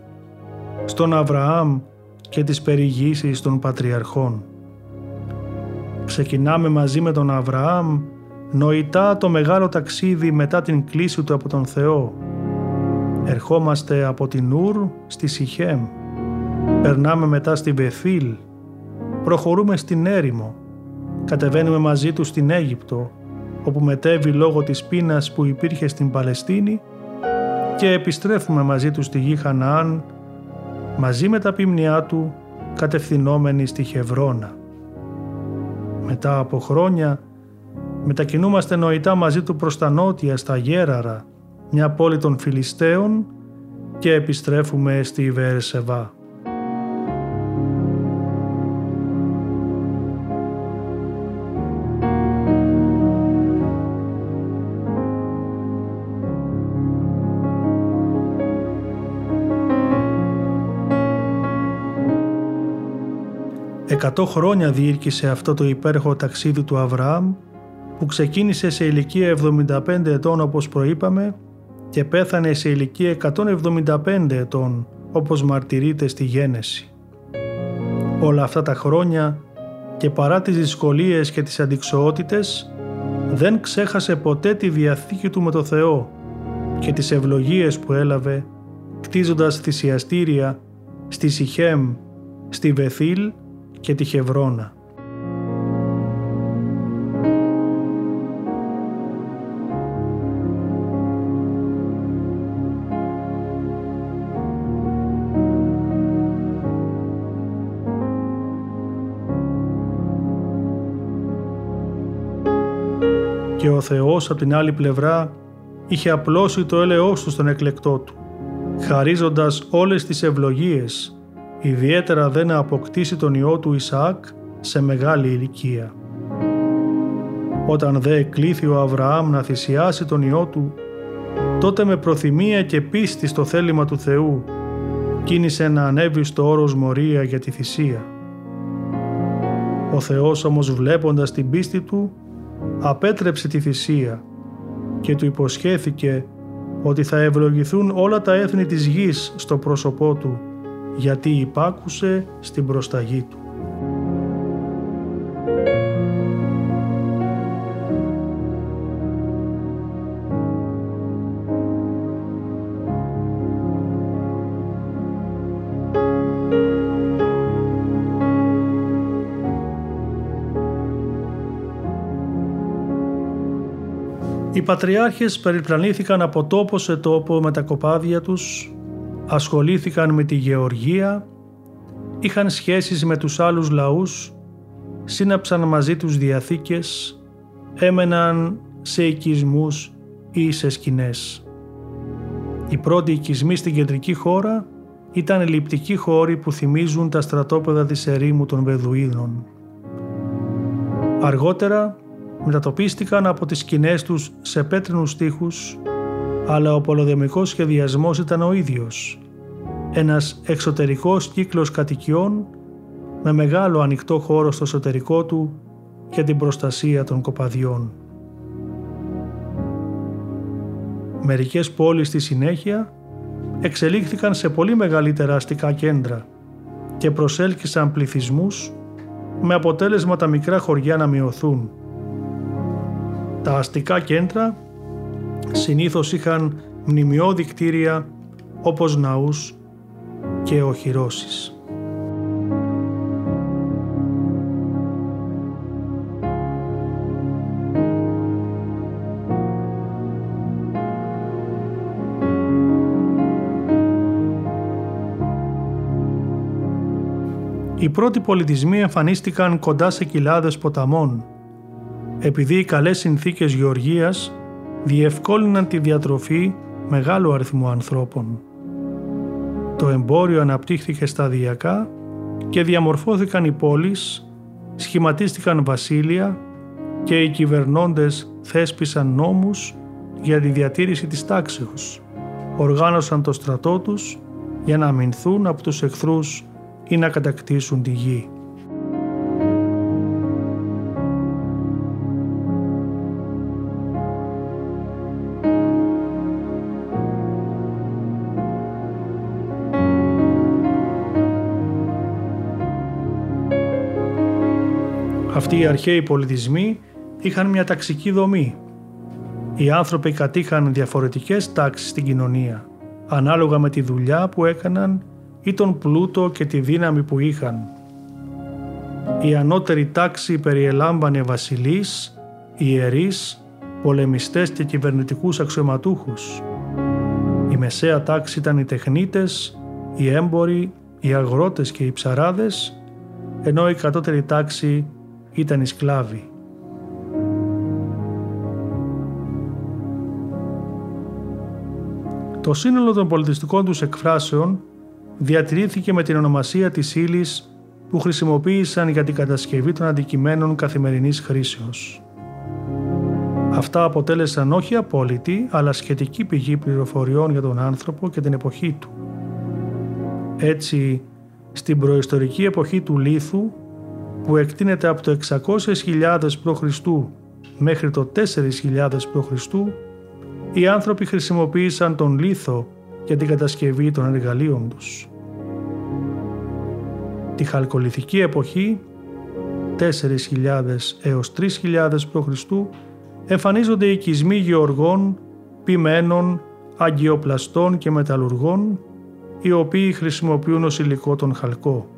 στον Αβραάμ και τις περιηγήσεις των Πατριαρχών. Ξεκινάμε μαζί με τον Αβραάμ νοητά το μεγάλο ταξίδι μετά την κλίση του από τον Θεό. Ερχόμαστε από την Ούρ στη Σιχέμ. Περνάμε μετά στη Βεθήλ. Προχωρούμε στην έρημο Κατεβαίνουμε μαζί τους στην Αίγυπτο, όπου μετέβη λόγω της πείνας που υπήρχε στην Παλαιστίνη και επιστρέφουμε μαζί τους στη γη Χαναάν, μαζί με τα πίμνιά του, κατευθυνόμενοι στη Χευρώνα. Μετά από χρόνια, μετακινούμαστε νοητά μαζί του προς τα νότια στα Γέραρα, μια πόλη των Φιλιστέων και επιστρέφουμε στη Βερσεβά. Εκατό χρόνια διήρκησε αυτό το υπέροχο ταξίδι του Αβραάμ που ξεκίνησε σε ηλικία 75 ετών όπως προείπαμε και πέθανε σε ηλικία 175 ετών όπως μαρτυρείται στη Γένεση. Όλα αυτά τα χρόνια και παρά τις δυσκολίες και τις αντικσοότητες δεν ξέχασε ποτέ τη διαθήκη του με το Θεό και τις ευλογίες που έλαβε κτίζοντας θυσιαστήρια στη Σιχέμ, στη Βεθήλ και τη Χευρώνα. Και ο Θεός από την άλλη πλευρά είχε απλώσει το έλεος του στον εκλεκτό του, χαρίζοντας όλες τις ευλογίες ιδιαίτερα δεν να αποκτήσει τον ιό του Ισαάκ σε μεγάλη ηλικία. Όταν δε εκλήθη ο Αβραάμ να θυσιάσει τον ιό του, τότε με προθυμία και πίστη στο θέλημα του Θεού κίνησε να ανέβει στο όρος Μορία για τη θυσία. Ο Θεός όμως βλέποντας την πίστη του απέτρεψε τη θυσία και του υποσχέθηκε ότι θα ευλογηθούν όλα τα έθνη της γης στο πρόσωπό του γιατί υπάκουσε στην προσταγή του. Οι πατριάρχες περιπλανήθηκαν από τόπο σε τόπο με τα κοπάδια τους ασχολήθηκαν με τη γεωργία, είχαν σχέσεις με τους άλλους λαούς, σύναψαν μαζί τους διαθήκες, έμεναν σε οικισμούς ή σε σκηνές. Οι πρώτοι οικισμοί στην κεντρική χώρα ήταν ελλειπτικοί χώροι που θυμίζουν τα στρατόπεδα της ερήμου των Βεδουίδων. Αργότερα μετατοπίστηκαν από τις σκηνές τους σε πέτρινους τείχους, αλλά ο πολεμικός σχεδιασμός ήταν ο ίδιος. Ένας εξωτερικός κύκλος κατοικιών με μεγάλο ανοιχτό χώρο στο εσωτερικό του για την προστασία των κοπαδιών. Μερικές πόλεις στη συνέχεια εξελίχθηκαν σε πολύ μεγαλύτερα αστικά κέντρα και προσέλκυσαν πληθυσμούς με αποτέλεσμα τα μικρά χωριά να μειωθούν. Τα αστικά κέντρα συνήθως είχαν μνημειώδη κτίρια όπως ναούς και οχυρώσεις. Οι πρώτοι πολιτισμοί εμφανίστηκαν κοντά σε κοιλάδες ποταμών, επειδή οι καλές συνθήκες γεωργίας διευκόλυναν τη διατροφή μεγάλου αριθμού ανθρώπων. Το εμπόριο αναπτύχθηκε σταδιακά και διαμορφώθηκαν οι πόλεις, σχηματίστηκαν βασίλεια και οι κυβερνώντες θέσπισαν νόμους για τη διατήρηση της τάξεως. Οργάνωσαν το στρατό τους για να αμυνθούν από τους εχθρούς ή να κατακτήσουν τη γη. Αυτοί οι αρχαίοι πολιτισμοί είχαν μια ταξική δομή. Οι άνθρωποι κατήχαν διαφορετικές τάξεις στην κοινωνία, ανάλογα με τη δουλειά που έκαναν ή τον πλούτο και τη δύναμη που είχαν. Η ανώτερη τάξη περιελάμβανε βασιλείς, ιερείς, πολεμιστές και κυβερνητικούς αξιωματούχους. Η μεσαία τάξη ήταν οι τεχνίτες, οι έμποροι, οι αγρότες και οι ψαράδες, ενώ η κατώτερη τάξη ήταν οι σκλάβοι. Το σύνολο των πολιτιστικών τους εκφράσεων διατηρήθηκε με την ονομασία της ύλης που χρησιμοποίησαν για την κατασκευή των αντικειμένων καθημερινής χρήσεως. Αυτά αποτέλεσαν όχι απόλυτη, αλλά σχετική πηγή πληροφοριών για τον άνθρωπο και την εποχή του. Έτσι, στην προϊστορική εποχή του λίθου, που εκτείνεται από το 600.000 π.Χ. μέχρι το 4.000 π.Χ., οι άνθρωποι χρησιμοποίησαν τον λίθο για την κατασκευή των εργαλείων τους. Τη χαλκολιθική εποχή 4.000 έως 3.000 π.Χ. εμφανίζονται οι οικισμοί γεωργών, ποιμένων, αγκιοπλαστών και μεταλλουργών οι οποίοι χρησιμοποιούν ως υλικό τον χαλκό.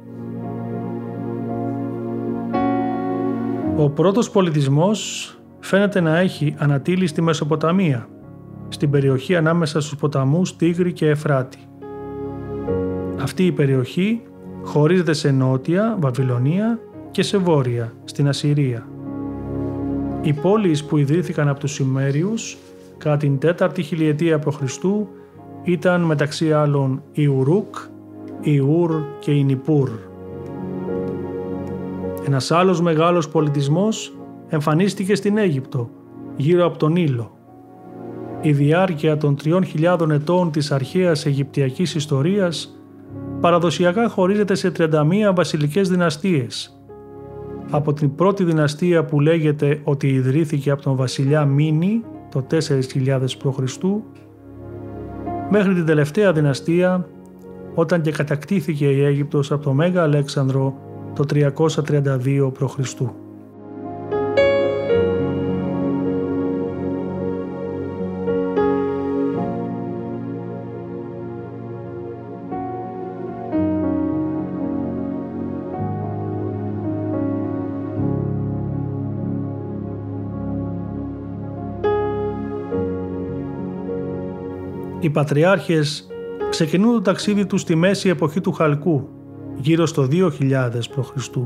Ο πρώτος πολιτισμός φαίνεται να έχει ανατείλει στη Μεσοποταμία – στην περιοχή ανάμεσα στους ποταμούς Τίγρη και Εφράτη. Αυτή η περιοχή χωρίζεται σε νότια, Βαβυλωνία και σε βόρεια, στην Ασσυρία. Οι πόλεις που ιδρύθηκαν από τους Σιμέριους κατά την 4η χιλιετία π.Χ. ήταν μεταξύ άλλων η Ουρούκ, η Ουρ και η Νιπούρ. Ένας άλλος μεγάλος πολιτισμός εμφανίστηκε στην Αίγυπτο, γύρω από τον Ήλο η διάρκεια των 3.000 ετών της αρχαίας Αιγυπτιακής ιστορίας παραδοσιακά χωρίζεται σε 31 βασιλικές δυναστείες. Από την πρώτη δυναστεία που λέγεται ότι ιδρύθηκε από τον βασιλιά Μίνη το 4.000 π.Χ. μέχρι την τελευταία δυναστεία όταν και κατακτήθηκε η Αίγυπτος από τον Μέγα Αλέξανδρο το 332 π.Χ. Οι πατριάρχες ξεκινούν το ταξίδι τους στη μέση εποχή του Χαλκού, γύρω στο 2000 π.Χ.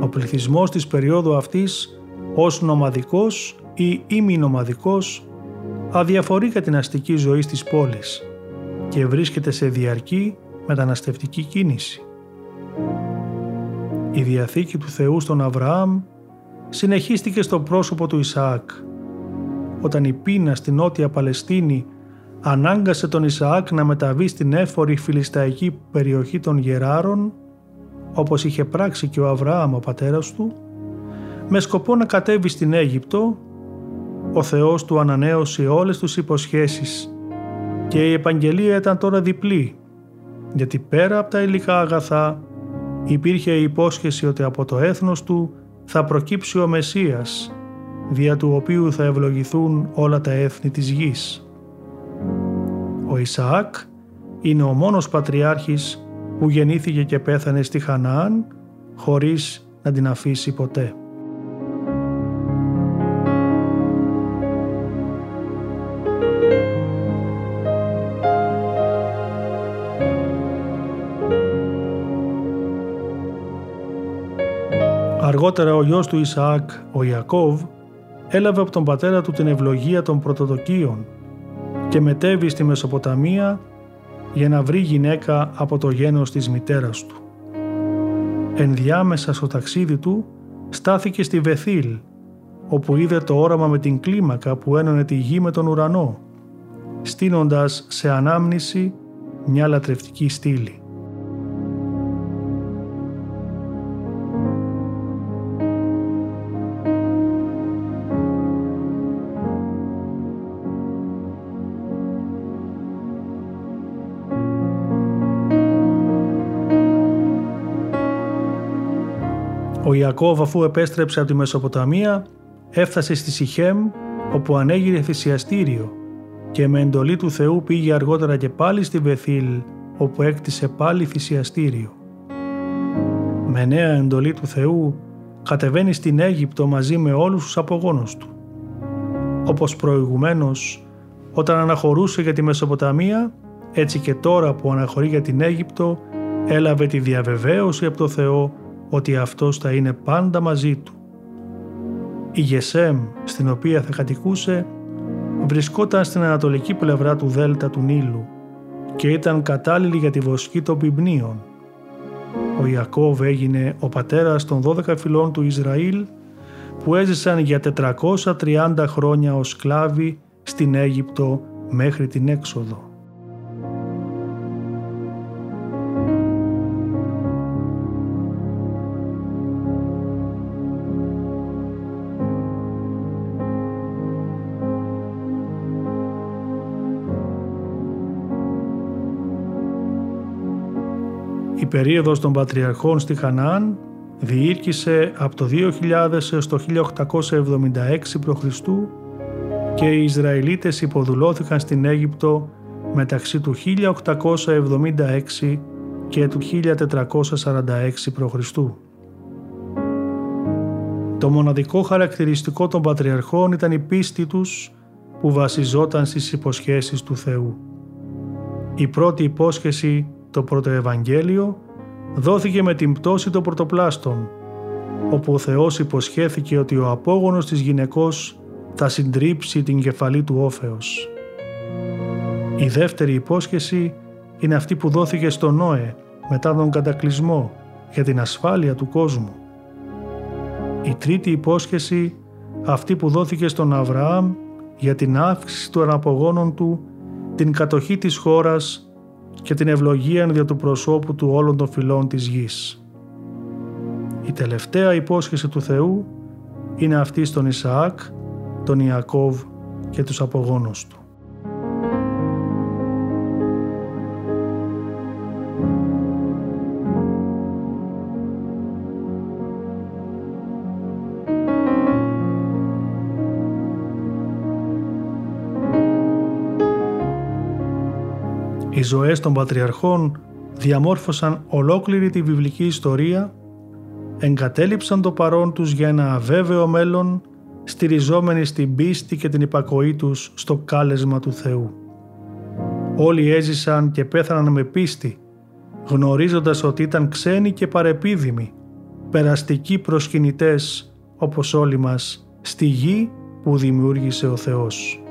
Ο πληθυσμός της περίοδου αυτής ως νομαδικός ή ημινομαδικός αδιαφορεί για την αστική ζωή της πόλης και βρίσκεται σε διαρκή μεταναστευτική κίνηση. Η Διαθήκη του Θεού στον Αβραάμ συνεχίστηκε στο πρόσωπο του Ισαάκ. Όταν η πείνα στην Νότια Παλαιστίνη ανάγκασε τον Ισαάκ να μεταβεί στην έφορη φιλισταϊκή περιοχή των Γεράρων, όπως είχε πράξει και ο Αβραάμ ο πατέρας του, με σκοπό να κατέβει στην Αίγυπτο, ο Θεός του ανανέωσε όλες τους υποσχέσεις και η επαγγελία ήταν τώρα διπλή, γιατί πέρα από τα υλικά αγαθά υπήρχε η υπόσχεση ότι από το έθνος του θα προκύψει ο Μεσσίας, δια του οποίου θα ευλογηθούν όλα τα έθνη της γης. Ο Ισαάκ είναι ο μόνος πατριάρχης που γεννήθηκε και πέθανε στη Χαναάν χωρίς να την αφήσει ποτέ. Αργότερα ο γιος του Ισαάκ, ο Ιακώβ, έλαβε από τον πατέρα του την ευλογία των πρωτοδοκίων και μετέβη στη Μεσοποταμία για να βρει γυναίκα από το γένος της μητέρας του. Ενδιάμεσα στο ταξίδι του στάθηκε στη Βεθήλ, όπου είδε το όραμα με την κλίμακα που ένωνε τη γη με τον ουρανό, στείνοντας σε ανάμνηση μια λατρευτική στήλη. Ιακώβ αφού επέστρεψε από τη Μεσοποταμία έφτασε στη Σιχέμ όπου ανέγειρε θυσιαστήριο και με εντολή του Θεού πήγε αργότερα και πάλι στη Βεθήλ όπου έκτισε πάλι θυσιαστήριο. Με νέα εντολή του Θεού κατεβαίνει στην Αίγυπτο μαζί με όλους τους απογόνους του. Όπως προηγουμένως όταν αναχωρούσε για τη Μεσοποταμία έτσι και τώρα που αναχωρεί για την Αίγυπτο έλαβε τη διαβεβαίωση από το Θεό ότι Αυτός θα είναι πάντα μαζί του. Η Γεσέμ, στην οποία θα κατοικούσε, βρισκόταν στην ανατολική πλευρά του Δέλτα του Νείλου και ήταν κατάλληλη για τη βοσκή των Πιμπνίων. Ο Ιακώβ έγινε ο πατέρας των 12 φυλών του Ισραήλ που έζησαν για 430 χρόνια ως σκλάβοι στην Αίγυπτο μέχρι την έξοδο. Περίοδος των Πατριαρχών στη Χανάν διήρκησε από το 2000 έως το 1876 π.Χ. και οι Ισραηλίτες υποδουλώθηκαν στην Αίγυπτο μεταξύ του 1876 και του 1446 π.Χ. Το μοναδικό χαρακτηριστικό των Πατριαρχών ήταν η πίστη τους που βασιζόταν στις υποσχέσεις του Θεού. Η πρώτη υπόσχεση το πρώτο Ευαγγέλιο δόθηκε με την πτώση των πρωτοπλάστων, όπου ο Θεός υποσχέθηκε ότι ο απόγονος της γυναικός θα συντρίψει την κεφαλή του όφεως. Η δεύτερη υπόσχεση είναι αυτή που δόθηκε στον Νόε μετά τον κατακλυσμό για την ασφάλεια του κόσμου. Η τρίτη υπόσχεση αυτή που δόθηκε στον Αβραάμ για την αύξηση των αναπογόνων του, την κατοχή της χώρας και την ευλογία δια του προσώπου του όλων των φυλών της γης. Η τελευταία υπόσχεση του Θεού είναι αυτή στον Ισαάκ, τον Ιακώβ και τους απογόνους του. Οι ζωές των πατριαρχών διαμόρφωσαν ολόκληρη τη βιβλική ιστορία, εγκατέλειψαν το παρόν τους για ένα αβέβαιο μέλλον, στηριζόμενοι στην πίστη και την υπακοή τους στο κάλεσμα του Θεού. Όλοι έζησαν και πέθαναν με πίστη, γνωρίζοντας ότι ήταν ξένοι και παρεπίδημοι, περαστικοί προσκυνητές όπως όλοι μας στη γη που δημιούργησε ο Θεός.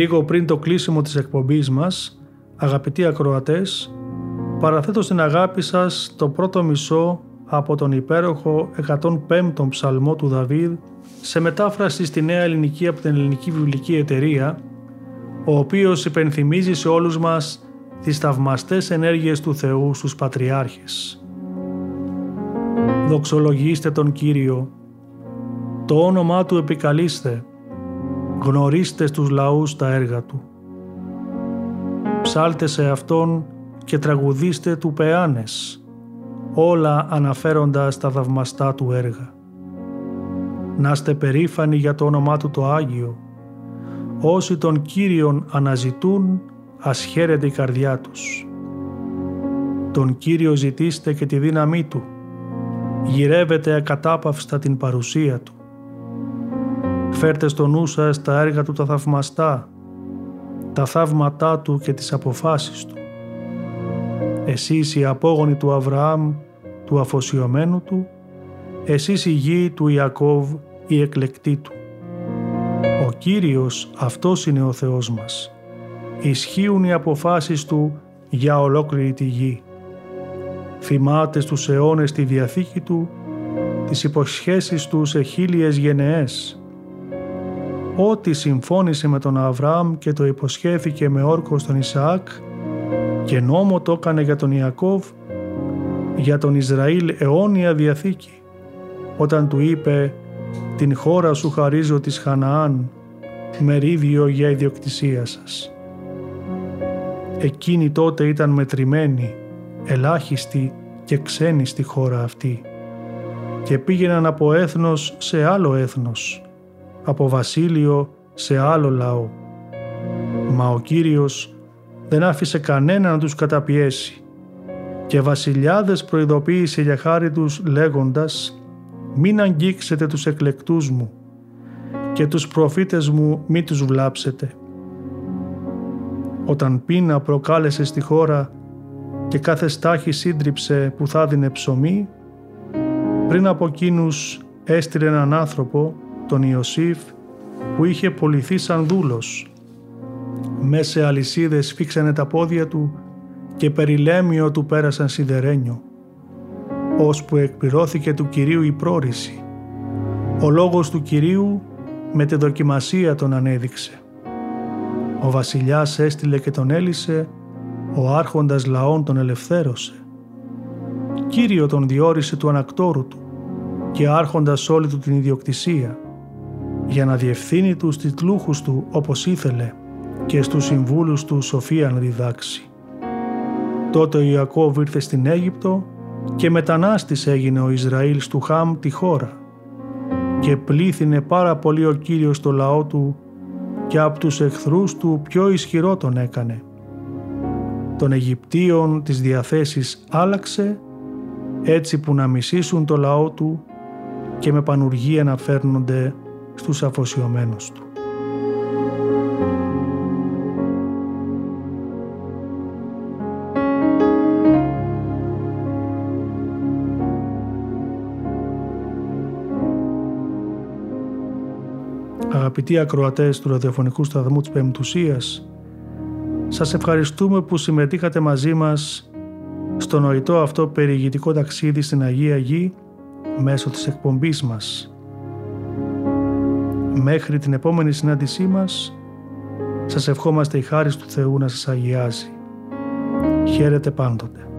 Λίγο πριν το κλείσιμο της εκπομπής μας, αγαπητοί ακροατές, παραθέτω στην αγάπη σας το πρώτο μισό από τον υπέροχο 105ο ψαλμό του Δαβίδ σε μετάφραση στη Νέα Ελληνική από την Ελληνική Βιβλική Εταιρεία, ο οποίος υπενθυμίζει σε όλους μας τις θαυμαστές ενέργειες του Θεού στους Πατριάρχες. Δοξολογήστε τον Κύριο, το όνομά Του επικαλείστε, γνωρίστε στους λαούς τα έργα Του. Ψάλτε σε Αυτόν και τραγουδήστε του πεάνες, όλα αναφέροντας τα θαυμαστά Του έργα. Να είστε περήφανοι για το όνομά Του το Άγιο. Όσοι τον Κύριον αναζητούν, ας χαίρεται η καρδιά τους. Τον Κύριο ζητήστε και τη δύναμή Του. Γυρεύετε ακατάπαυστα την παρουσία Του. Φέρτε στο νου σας τα έργα του τα θαυμαστά, τα θαύματά του και τις αποφάσεις του. Εσείς οι απόγονοι του Αβραάμ, του αφοσιωμένου του, εσείς η γη του Ιακώβ, η εκλεκτή του. Ο Κύριος αυτός είναι ο Θεός μας. Ισχύουν οι αποφάσεις του για ολόκληρη τη γη. Θυμάται στους αιώνες τη Διαθήκη του, τις υποσχέσεις του σε χίλιες γενεές ό,τι συμφώνησε με τον Αβραάμ και το υποσχέθηκε με όρκο στον Ισαάκ και νόμο το έκανε για τον Ιακώβ, για τον Ισραήλ αιώνια διαθήκη, όταν του είπε «Την χώρα σου χαρίζω της Χαναάν, μερίδιο για ιδιοκτησία σας». Εκείνοι τότε ήταν μετρημένοι, ελάχιστοι και ξένοι στη χώρα αυτή και πήγαιναν από έθνος σε άλλο έθνος από βασίλειο σε άλλο λαό. Μα ο Κύριος δεν άφησε κανένα να τους καταπιέσει και βασιλιάδες προειδοποίησε για χάρη τους λέγοντας «Μην αγγίξετε τους εκλεκτούς μου και τους προφήτες μου μη τους βλάψετε». Όταν πείνα προκάλεσε στη χώρα και κάθε στάχη σύντριψε που θα δίνε ψωμί, πριν από εκείνους έστειλε έναν άνθρωπο τον Ιωσήφ που είχε πολιθεί σαν δούλος. Μέσα σε αλυσίδες φίξανε τα πόδια του και περιλέμιο του πέρασαν σιδερένιο. Ώσπου εκπληρώθηκε του Κυρίου η πρόρηση. Ο λόγος του Κυρίου με τη δοκιμασία τον ανέδειξε. Ο βασιλιάς έστειλε και τον έλυσε, ο άρχοντας λαών τον ελευθέρωσε. Κύριο τον διόρισε του ανακτόρου του και άρχοντας όλη του την ιδιοκτησία για να διευθύνει τους τιτλούχους του όπως ήθελε και στους συμβούλους του σοφία να διδάξει. Τότε ο Ιακώβ ήρθε στην Αίγυπτο και μετανάστης έγινε ο Ισραήλ του Χάμ τη χώρα και πλήθυνε πάρα πολύ ο Κύριος το λαό του και από τους εχθρούς του πιο ισχυρό τον έκανε. Τον Αιγυπτίων τις διαθέσεις άλλαξε έτσι που να μισήσουν το λαό του και με πανουργία να φέρνονται στους αφοσιωμένους του. Αγαπητοί ακροατές του ραδιοφωνικού σταθμού της Πεμπτουσίας, σας ευχαριστούμε που συμμετείχατε μαζί μας στο νοητό αυτό περιηγητικό ταξίδι στην Αγία Γη μέσω της εκπομπής μας. Μέχρι την επόμενη συνάντησή μας, σας ευχόμαστε η χάρη του Θεού να σας αγιάζει. Χαίρετε πάντοτε.